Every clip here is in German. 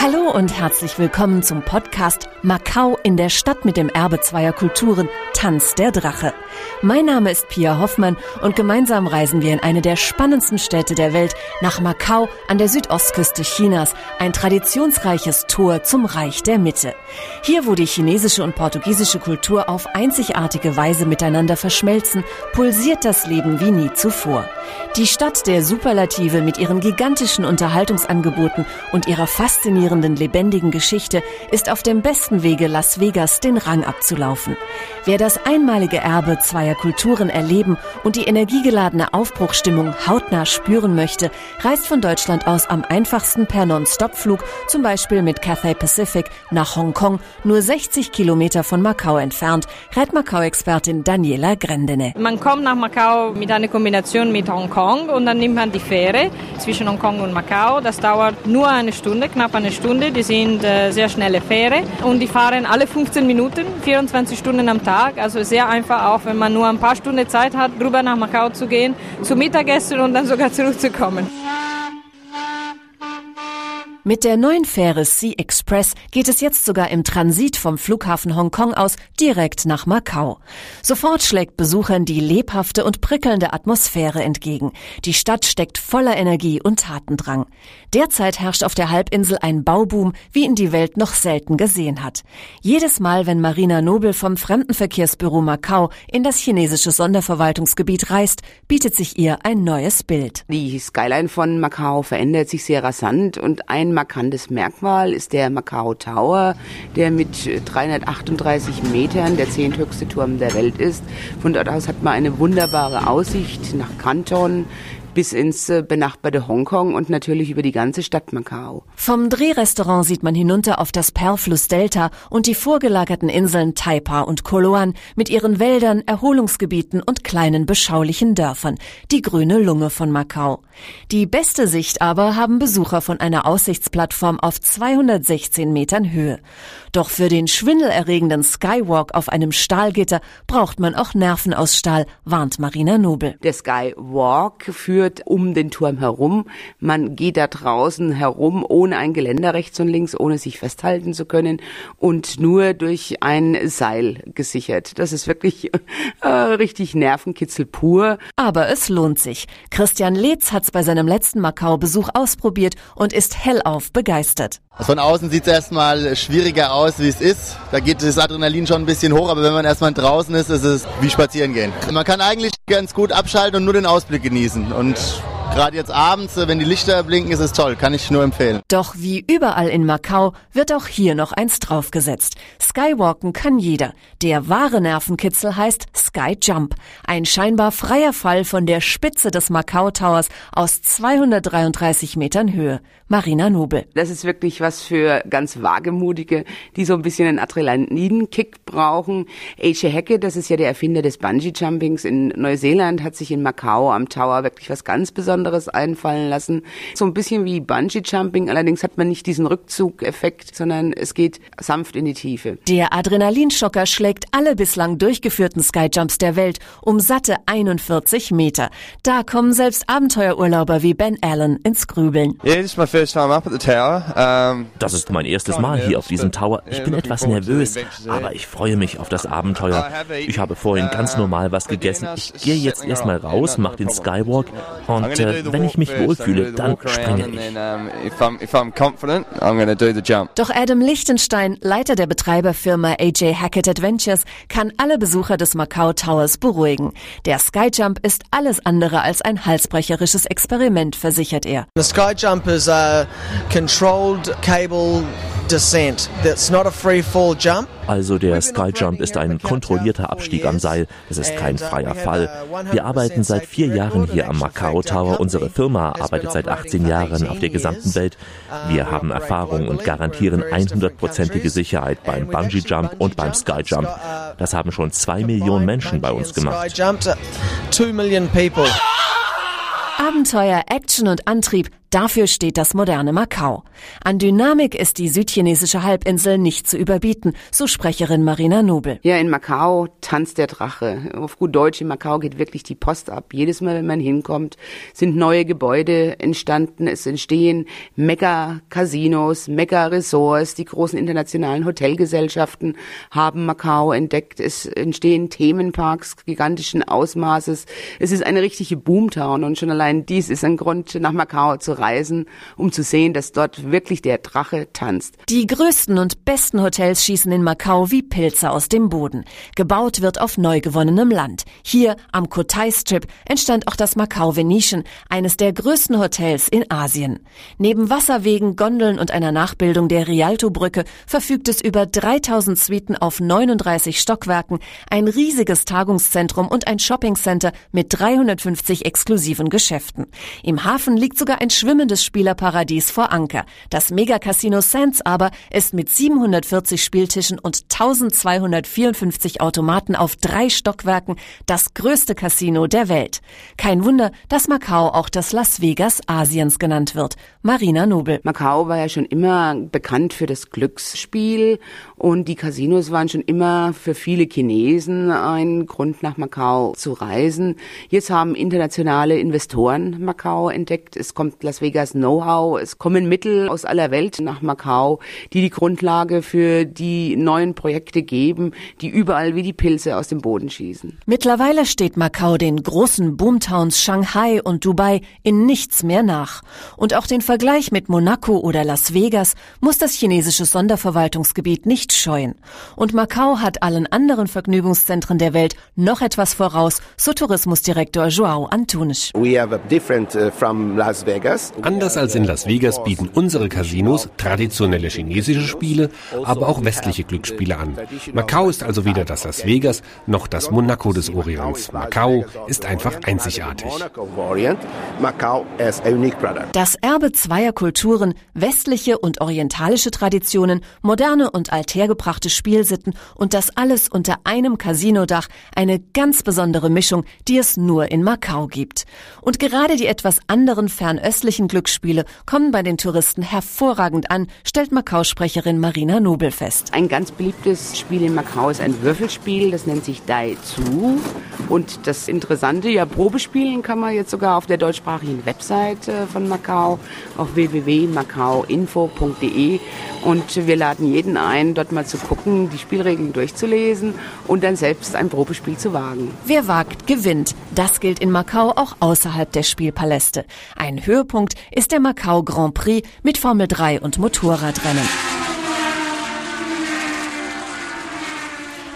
Hallo und herzlich willkommen zum Podcast Macau in der Stadt mit dem Erbe zweier Kulturen, Tanz der Drache. Mein Name ist Pia Hoffmann und gemeinsam reisen wir in eine der spannendsten Städte der Welt, nach Macau an der Südostküste Chinas, ein traditionsreiches Tor zum Reich der Mitte. Hier, wo die chinesische und portugiesische Kultur auf einzigartige Weise miteinander verschmelzen, pulsiert das Leben wie nie zuvor. Die Stadt der Superlative mit ihren gigantischen Unterhaltungsangeboten und ihrer faszinierenden lebendigen Geschichte ist auf dem besten Wege, Las Vegas den Rang abzulaufen. Wer das einmalige Erbe zweier Kulturen erleben und die energiegeladene Aufbruchstimmung hautnah spüren möchte, reist von Deutschland aus am einfachsten per Non-Stop-Flug, zum Beispiel mit Cathay Pacific nach Hongkong, nur 60 Kilometer von Macau entfernt, rät Macau-Expertin Daniela Grendene. Man kommt nach Macau mit einer Kombination mit Hongkong und dann nimmt man die Fähre zwischen Hongkong und Macau. Das dauert nur eine Stunde, knapp eine Stunde. Die sind äh, sehr schnelle Fähre und die fahren alle 15 Minuten, 24 Stunden am Tag. Also sehr einfach auch, wenn man nur ein paar Stunden Zeit hat, drüber nach Macau zu gehen, zu Mittagessen und dann sogar zurückzukommen. Mit der neuen Fähre Sea Express geht es jetzt sogar im Transit vom Flughafen Hongkong aus direkt nach Macau. Sofort schlägt Besuchern die lebhafte und prickelnde Atmosphäre entgegen. Die Stadt steckt voller Energie und Tatendrang. Derzeit herrscht auf der Halbinsel ein Bauboom, wie ihn die Welt noch selten gesehen hat. Jedes Mal, wenn Marina Nobel vom Fremdenverkehrsbüro Macau in das chinesische Sonderverwaltungsgebiet reist, bietet sich ihr ein neues Bild. Die Skyline von Macau verändert sich sehr rasant und ein markantes Merkmal ist der Macau Tower, der mit 338 Metern der zehnthöchste Turm der Welt ist. Von dort aus hat man eine wunderbare Aussicht nach Kanton, bis ins äh, benachbarte Hongkong und natürlich über die ganze Stadt Macau. Vom Drehrestaurant sieht man hinunter auf das Perlfluss-Delta und die vorgelagerten Inseln Taipa und Koloan mit ihren Wäldern, Erholungsgebieten und kleinen beschaulichen Dörfern, die grüne Lunge von Macau. Die beste Sicht aber haben Besucher von einer Aussichtsplattform auf 216 Metern Höhe. Doch für den schwindelerregenden Skywalk auf einem Stahlgitter braucht man auch Nerven aus Stahl, warnt Marina Nobel. Der Skywalk führt um den Turm herum. Man geht da draußen herum ohne ein Geländer rechts und links, ohne sich festhalten zu können und nur durch ein Seil gesichert. Das ist wirklich äh, richtig Nervenkitzel pur. Aber es lohnt sich. Christian Letz hat's bei seinem letzten Macau-Besuch ausprobiert und ist hellauf begeistert. Von außen sieht es erstmal schwieriger aus, wie es ist. Da geht das Adrenalin schon ein bisschen hoch, aber wenn man erstmal draußen ist, ist es wie spazieren gehen. Man kann eigentlich ganz gut abschalten und nur den Ausblick genießen. Und Thanks. Gerade jetzt abends, wenn die Lichter blinken, ist es toll. Kann ich nur empfehlen. Doch wie überall in Macau wird auch hier noch eins draufgesetzt. Skywalken kann jeder. Der wahre Nervenkitzel heißt Sky Jump. Ein scheinbar freier Fall von der Spitze des Macau Towers aus 233 Metern Höhe. Marina Nobel. Das ist wirklich was für ganz Wagemutige, die so ein bisschen einen Adrenalinkick brauchen. A.J. Hecke, das ist ja der Erfinder des Bungee-Jumpings in Neuseeland, hat sich in Macau am Tower wirklich was ganz Besonderes einfallen lassen. So ein bisschen wie Bungee-Jumping, allerdings hat man nicht diesen Rückzugeffekt, sondern es geht sanft in die Tiefe. Der Adrenalinschocker schlägt alle bislang durchgeführten Skyjumps der Welt um satte 41 Meter. Da kommen selbst Abenteuerurlauber wie Ben Allen ins Grübeln. Das ist mein erstes Mal hier auf diesem Tower. Ich bin etwas nervös, aber ich freue mich auf das Abenteuer. Ich habe vorhin ganz normal was gegessen. Ich gehe jetzt erstmal raus, mache den Skywalk und äh, wenn ich mich wohlfühle, dann springe ich. Doch Adam Lichtenstein, Leiter der Betreiberfirma AJ Hackett Adventures, kann alle Besucher des Macau Towers beruhigen. Der Skyjump ist alles andere als ein halsbrecherisches Experiment, versichert er. The Skyjump is a controlled cable descent. That's not a free fall jump. Also der Skyjump ist ein kontrollierter Abstieg am Seil. Es ist kein freier Fall. Wir arbeiten seit vier Jahren hier am Macau Tower. Unsere Firma arbeitet seit 18 Jahren auf der gesamten Welt. Wir haben Erfahrung und garantieren 100%ige Sicherheit beim Bungee Jump und beim Skyjump. Das haben schon zwei Millionen Menschen bei uns gemacht. Abenteuer, Action und Antrieb, Dafür steht das moderne Macau. An Dynamik ist die südchinesische Halbinsel nicht zu überbieten, so Sprecherin Marina Nobel. Ja, in Macau tanzt der Drache. Auf gut Deutsch, in Macau geht wirklich die Post ab. Jedes Mal, wenn man hinkommt, sind neue Gebäude entstanden. Es entstehen Mega-Casinos, Mega-Resorts. Die großen internationalen Hotelgesellschaften haben Macau entdeckt. Es entstehen Themenparks gigantischen Ausmaßes. Es ist eine richtige Boomtown und schon allein dies ist ein Grund, nach Macau zu reisen, um zu sehen, dass dort wirklich der Drache tanzt. Die größten und besten Hotels schießen in Macau wie Pilze aus dem Boden. Gebaut wird auf neu gewonnenem Land. Hier am Kotai Strip entstand auch das Macau Venetian, eines der größten Hotels in Asien. Neben Wasserwegen, Gondeln und einer Nachbildung der Rialto-Brücke verfügt es über 3000 Suiten auf 39 Stockwerken, ein riesiges Tagungszentrum und ein Shoppingcenter mit 350 exklusiven Geschäften. Im Hafen liegt sogar ein schwimmendes Spielerparadies vor Anker. Das Megacasino Sands aber ist mit 740 Spieltischen und 1254 Automaten auf drei Stockwerken das größte Casino der Welt. Kein Wunder, dass Macau auch das Las Vegas Asiens genannt wird. Marina Nobel. Macau war ja schon immer bekannt für das Glücksspiel und die Casinos waren schon immer für viele Chinesen ein Grund nach Macau zu reisen. Jetzt haben internationale Investoren Macau entdeckt. Es kommt Las Vegas Know-how. Es kommen Mittel aus aller Welt nach Macau, die die Grundlage für die neuen Projekte geben, die überall wie die Pilze aus dem Boden schießen. Mittlerweile steht Macau den großen Boomtowns Shanghai und Dubai in nichts mehr nach. Und auch den Vergleich mit Monaco oder Las Vegas muss das chinesische Sonderverwaltungsgebiet nicht scheuen. Und Macau hat allen anderen Vergnügungszentren der Welt noch etwas voraus, so Tourismusdirektor Joao Antunes. Anders als in Las Vegas bieten unsere Casinos traditionelle chinesische Spiele, aber auch westliche Glücksspiele an. Macau ist also weder das Las Vegas noch das Monaco des Orients. Macau ist einfach einzigartig. Das Erbe zweier Kulturen, westliche und orientalische Traditionen, moderne und althergebrachte Spielsitten und das alles unter einem Casinodach, eine ganz besondere Mischung, die es nur in Macau gibt. Und gerade die etwas anderen fernöstlichen Glücksspiele kommen bei den Touristen hervorragend an, stellt Macau-Sprecherin Marina Nobel fest. Ein ganz beliebtes Spiel in Macau ist ein Würfelspiel, das nennt sich Dai Zu. Und das Interessante, ja, Probespielen kann man jetzt sogar auf der deutschsprachigen Website von Macau, auf www.macauinfo.de. Und wir laden jeden ein, dort mal zu gucken, die Spielregeln durchzulesen und dann selbst ein Probespiel zu wagen. Wer wagt, gewinnt. Das gilt in Macau auch außerhalb der Spielpaläste. Ein Höhepunkt ist der Macau Grand Prix mit Formel 3 und Motorradrennen.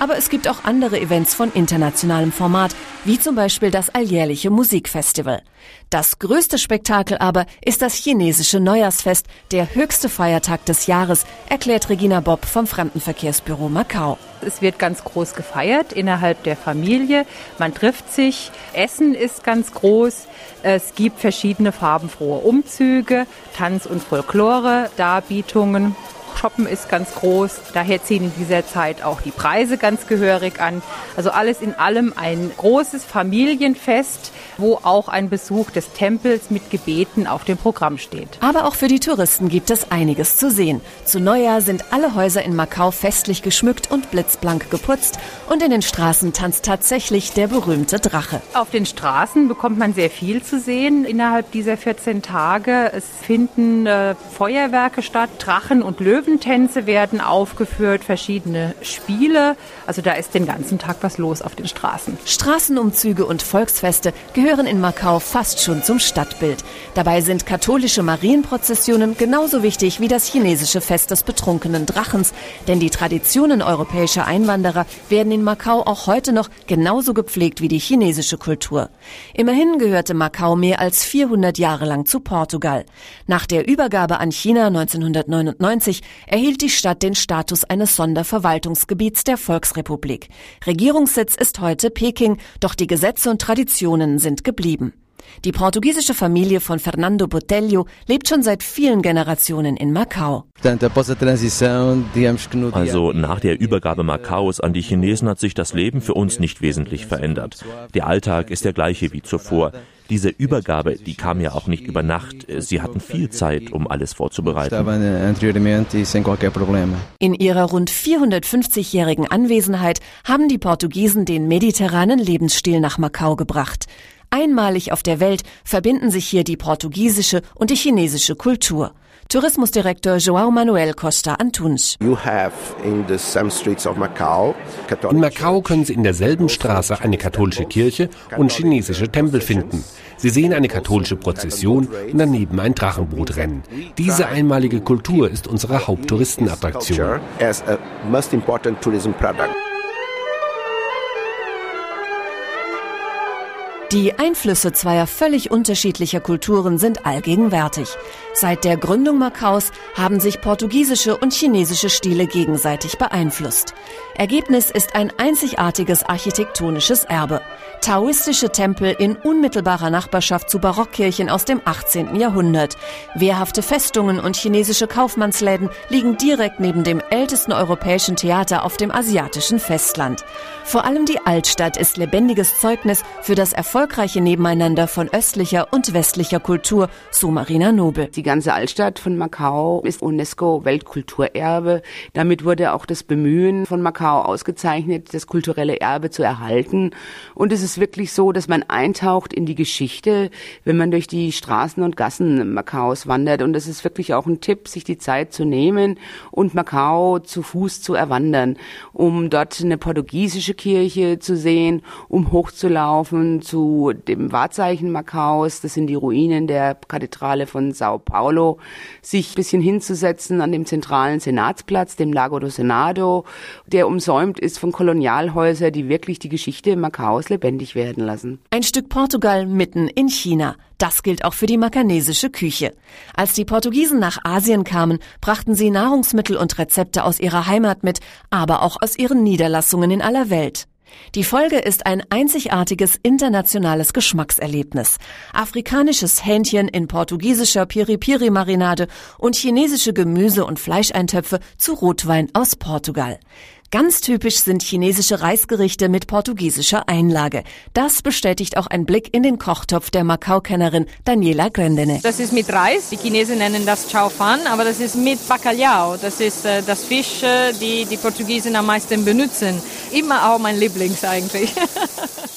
Aber es gibt auch andere Events von internationalem Format, wie zum Beispiel das alljährliche Musikfestival. Das größte Spektakel aber ist das chinesische Neujahrsfest, der höchste Feiertag des Jahres, erklärt Regina Bob vom Fremdenverkehrsbüro Macau. Es wird ganz groß gefeiert innerhalb der Familie. Man trifft sich. Essen ist ganz groß. Es gibt verschiedene farbenfrohe Umzüge, Tanz- und Folklore-Darbietungen. Shoppen ist ganz groß. Daher ziehen in dieser Zeit auch die Preise ganz gehörig an. Also alles in allem ein großes Familienfest, wo auch ein Besuch des Tempels mit Gebeten auf dem Programm steht. Aber auch für die Touristen gibt es einiges zu sehen. Zu Neujahr sind alle Häuser in Macau festlich geschmückt und blitzblank geputzt und in den Straßen tanzt tatsächlich der berühmte Drache. Auf den Straßen bekommt man sehr viel zu sehen innerhalb dieser 14 Tage. Es finden äh, Feuerwerke statt, Drachen und Löwentänze werden aufgeführt, verschiedene Spiele. Also da ist den ganzen Tag was los auf den Straßen. Straßenumzüge und Volksfeste gehören in Macau fast schon zum Stadtbild. Dabei sind katholische Marienprozessionen genauso wichtig wie das chinesische Fest des betrunkenen Drachens, denn die Traditionen europäischer Einwanderer werden in Macau auch heute noch genauso gepflegt wie die chinesische Kultur. Immerhin gehörte Macau mehr als 400 Jahre lang zu Portugal. Nach der Übergabe an China 1999 erhielt die Stadt den Status eines Sonderverwaltungsgebiets der Volksrepublik. Regierungssitz ist heute Peking, doch die Gesetze und Traditionen sind geblieben. Die portugiesische Familie von Fernando Botelho lebt schon seit vielen Generationen in Macau. Also nach der Übergabe Macaus an die Chinesen hat sich das Leben für uns nicht wesentlich verändert. Der Alltag ist der gleiche wie zuvor. Diese Übergabe, die kam ja auch nicht über Nacht. Sie hatten viel Zeit, um alles vorzubereiten. In ihrer rund 450-jährigen Anwesenheit haben die Portugiesen den mediterranen Lebensstil nach Macau gebracht. Einmalig auf der Welt verbinden sich hier die portugiesische und die chinesische Kultur. Tourismusdirektor João Manuel Costa Antunes. In Macau können Sie in derselben Straße eine katholische Kirche und chinesische Tempel finden. Sie sehen eine katholische Prozession und daneben ein Drachenbootrennen. Diese einmalige Kultur ist unsere Haupttouristenattraktion. Die Einflüsse zweier völlig unterschiedlicher Kulturen sind allgegenwärtig. Seit der Gründung Macaus haben sich portugiesische und chinesische Stile gegenseitig beeinflusst. Ergebnis ist ein einzigartiges architektonisches Erbe. Taoistische Tempel in unmittelbarer Nachbarschaft zu Barockkirchen aus dem 18. Jahrhundert. Wehrhafte Festungen und chinesische Kaufmannsläden liegen direkt neben dem ältesten europäischen Theater auf dem asiatischen Festland. Vor allem die Altstadt ist lebendiges Zeugnis für das erfolgreiche Nebeneinander von östlicher und westlicher Kultur, so Marina Nobel. Die ganze Altstadt von Macau ist UNESCO-Weltkulturerbe. Damit wurde auch das Bemühen von Macau ausgezeichnet, das kulturelle Erbe zu erhalten. Und es ist wirklich so, dass man eintaucht in die Geschichte, wenn man durch die Straßen und Gassen Macaus wandert. Und es ist wirklich auch ein Tipp, sich die Zeit zu nehmen und Macau zu Fuß zu erwandern, um dort eine portugiesische Kirche zu sehen, um hochzulaufen zu dem Wahrzeichen Macaus. Das sind die Ruinen der Kathedrale von Sao Paulo, sich ein bisschen hinzusetzen an dem zentralen Senatsplatz, dem Lago do Senado, der umsäumt ist von Kolonialhäusern, die wirklich die Geschichte Macaus lebendig werden lassen. Ein Stück Portugal mitten in China. Das gilt auch für die makanesische Küche. Als die Portugiesen nach Asien kamen, brachten sie Nahrungsmittel und Rezepte aus ihrer Heimat mit, aber auch aus ihren Niederlassungen in aller Welt. Die Folge ist ein einzigartiges internationales Geschmackserlebnis. Afrikanisches Hähnchen in portugiesischer Piri-Piri-Marinade und chinesische Gemüse- und Fleischeintöpfe zu Rotwein aus Portugal. Ganz typisch sind chinesische Reisgerichte mit portugiesischer Einlage. Das bestätigt auch ein Blick in den Kochtopf der Macau-Kennerin Daniela Grendene. Das ist mit Reis. Die Chinesen nennen das Chao Fan, aber das ist mit Bacalhau. Das ist äh, das Fisch, äh, die die Portugiesen am meisten benutzen. Immer auch mein Lieblings eigentlich.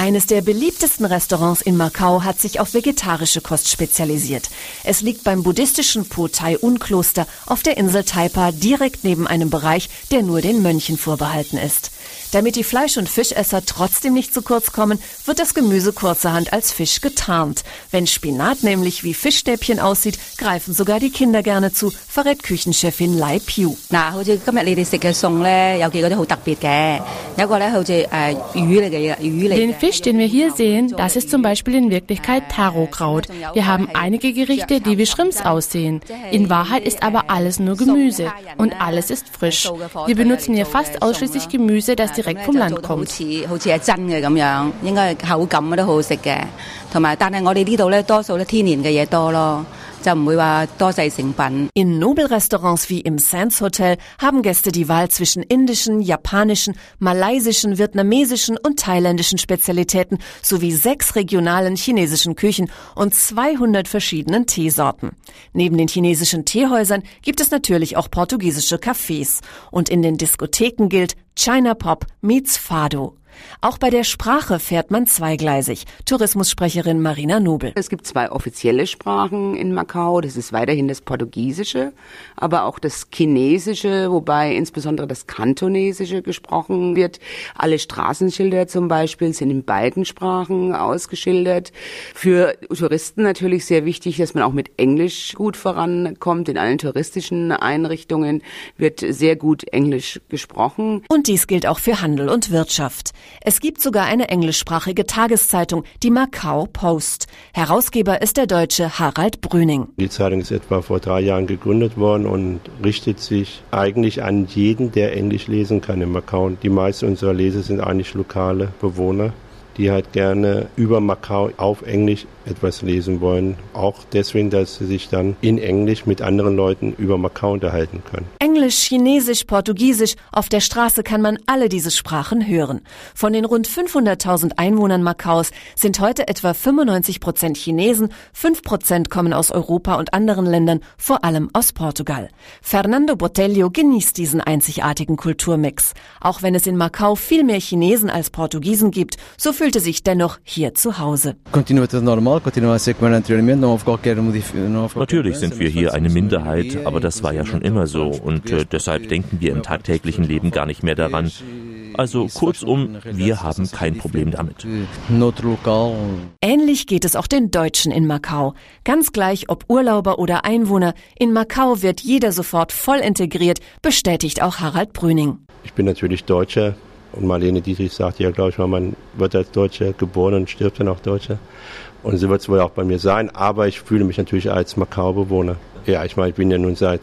Eines der beliebtesten Restaurants in Macau hat sich auf vegetarische Kost spezialisiert. Es liegt beim buddhistischen Po Tai Un Kloster auf der Insel Taipa direkt neben einem Bereich, der nur den Mönchen vorbehalten ist. Damit die Fleisch- und Fischesser trotzdem nicht zu kurz kommen, wird das Gemüse kurzerhand als Fisch getarnt. Wenn Spinat nämlich wie Fischstäbchen aussieht, greifen sogar die Kinder gerne zu, verrät Küchenchefin Lai Piu. Den Fisch, den wir hier sehen, das ist zum Beispiel in Wirklichkeit Tarokraut. Wir haben einige Gerichte, die wie Shrimps aussehen. In Wahrheit ist aber alles nur Gemüse und alles ist frisch. Wir benutzen hier fast ausschließlich Gemüse, das direkt vom Land kommt. In Nobelrestaurants wie im Sands Hotel haben Gäste die Wahl zwischen indischen, japanischen, malaysischen, vietnamesischen und thailändischen Spezialitäten sowie sechs regionalen chinesischen Küchen und 200 verschiedenen Teesorten. Neben den chinesischen Teehäusern gibt es natürlich auch portugiesische Cafés und in den Diskotheken gilt China Pop meets Fado. Auch bei der Sprache fährt man zweigleisig. Tourismussprecherin Marina Nobel. Es gibt zwei offizielle Sprachen in Macau. Das ist weiterhin das Portugiesische, aber auch das Chinesische, wobei insbesondere das Kantonesische gesprochen wird. Alle Straßenschilder zum Beispiel sind in beiden Sprachen ausgeschildert. Für Touristen natürlich sehr wichtig, dass man auch mit Englisch gut vorankommt. In allen touristischen Einrichtungen wird sehr gut Englisch gesprochen. Und dies gilt auch für Handel und Wirtschaft. Es gibt sogar eine englischsprachige Tageszeitung, die Macau Post. Herausgeber ist der Deutsche Harald Brüning. Die Zeitung ist etwa vor drei Jahren gegründet worden und richtet sich eigentlich an jeden, der Englisch lesen kann in Macau. Die meisten unserer Leser sind eigentlich lokale Bewohner die halt gerne über Macau auf Englisch etwas lesen wollen. Auch deswegen, dass sie sich dann in Englisch mit anderen Leuten über Macau unterhalten können. Englisch, Chinesisch, Portugiesisch, auf der Straße kann man alle diese Sprachen hören. Von den rund 500.000 Einwohnern Macaus sind heute etwa 95 Prozent Chinesen, 5 Prozent kommen aus Europa und anderen Ländern, vor allem aus Portugal. Fernando Botelho genießt diesen einzigartigen Kulturmix. Auch wenn es in Macau viel mehr Chinesen als Portugiesen gibt, so fühlte sich dennoch hier zu Hause. Natürlich sind wir hier eine Minderheit, aber das war ja schon immer so und äh, deshalb denken wir im tagtäglichen Leben gar nicht mehr daran. Also kurzum, wir haben kein Problem damit. Ähnlich geht es auch den Deutschen in Macau. Ganz gleich, ob Urlauber oder Einwohner, in Macau wird jeder sofort voll integriert, bestätigt auch Harald Brüning. Ich bin natürlich Deutscher und Marlene Dietrich sagt ja, glaube ich mal, man wird als Deutscher geboren und stirbt dann auch Deutscher. Und so wird es wohl auch bei mir sein, aber ich fühle mich natürlich als Macau-Bewohner. Ja, ich meine, ich bin ja nun seit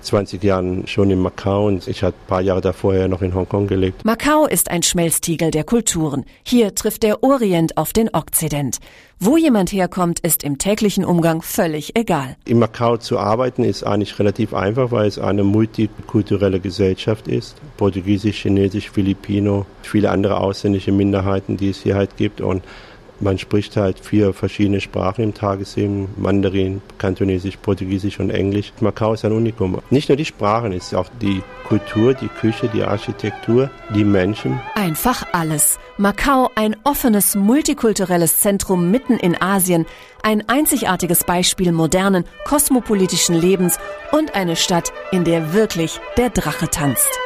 20 Jahren schon in Macau und ich hatte ein paar Jahre davor ja noch in Hongkong gelebt. Macau ist ein Schmelztiegel der Kulturen. Hier trifft der Orient auf den Okzident. Wo jemand herkommt, ist im täglichen Umgang völlig egal. In Macau zu arbeiten ist eigentlich relativ einfach, weil es eine multikulturelle Gesellschaft ist. Portugiesisch, Chinesisch, Filipino, viele andere ausländische Minderheiten, die es hier halt gibt und man spricht halt vier verschiedene Sprachen im Tagesleben, Mandarin, Kantonesisch, Portugiesisch und Englisch. Macau ist ein Unikum. Nicht nur die Sprachen, es ist auch die Kultur, die Küche, die Architektur, die Menschen. Einfach alles. Macau, ein offenes, multikulturelles Zentrum mitten in Asien, ein einzigartiges Beispiel modernen, kosmopolitischen Lebens und eine Stadt, in der wirklich der Drache tanzt.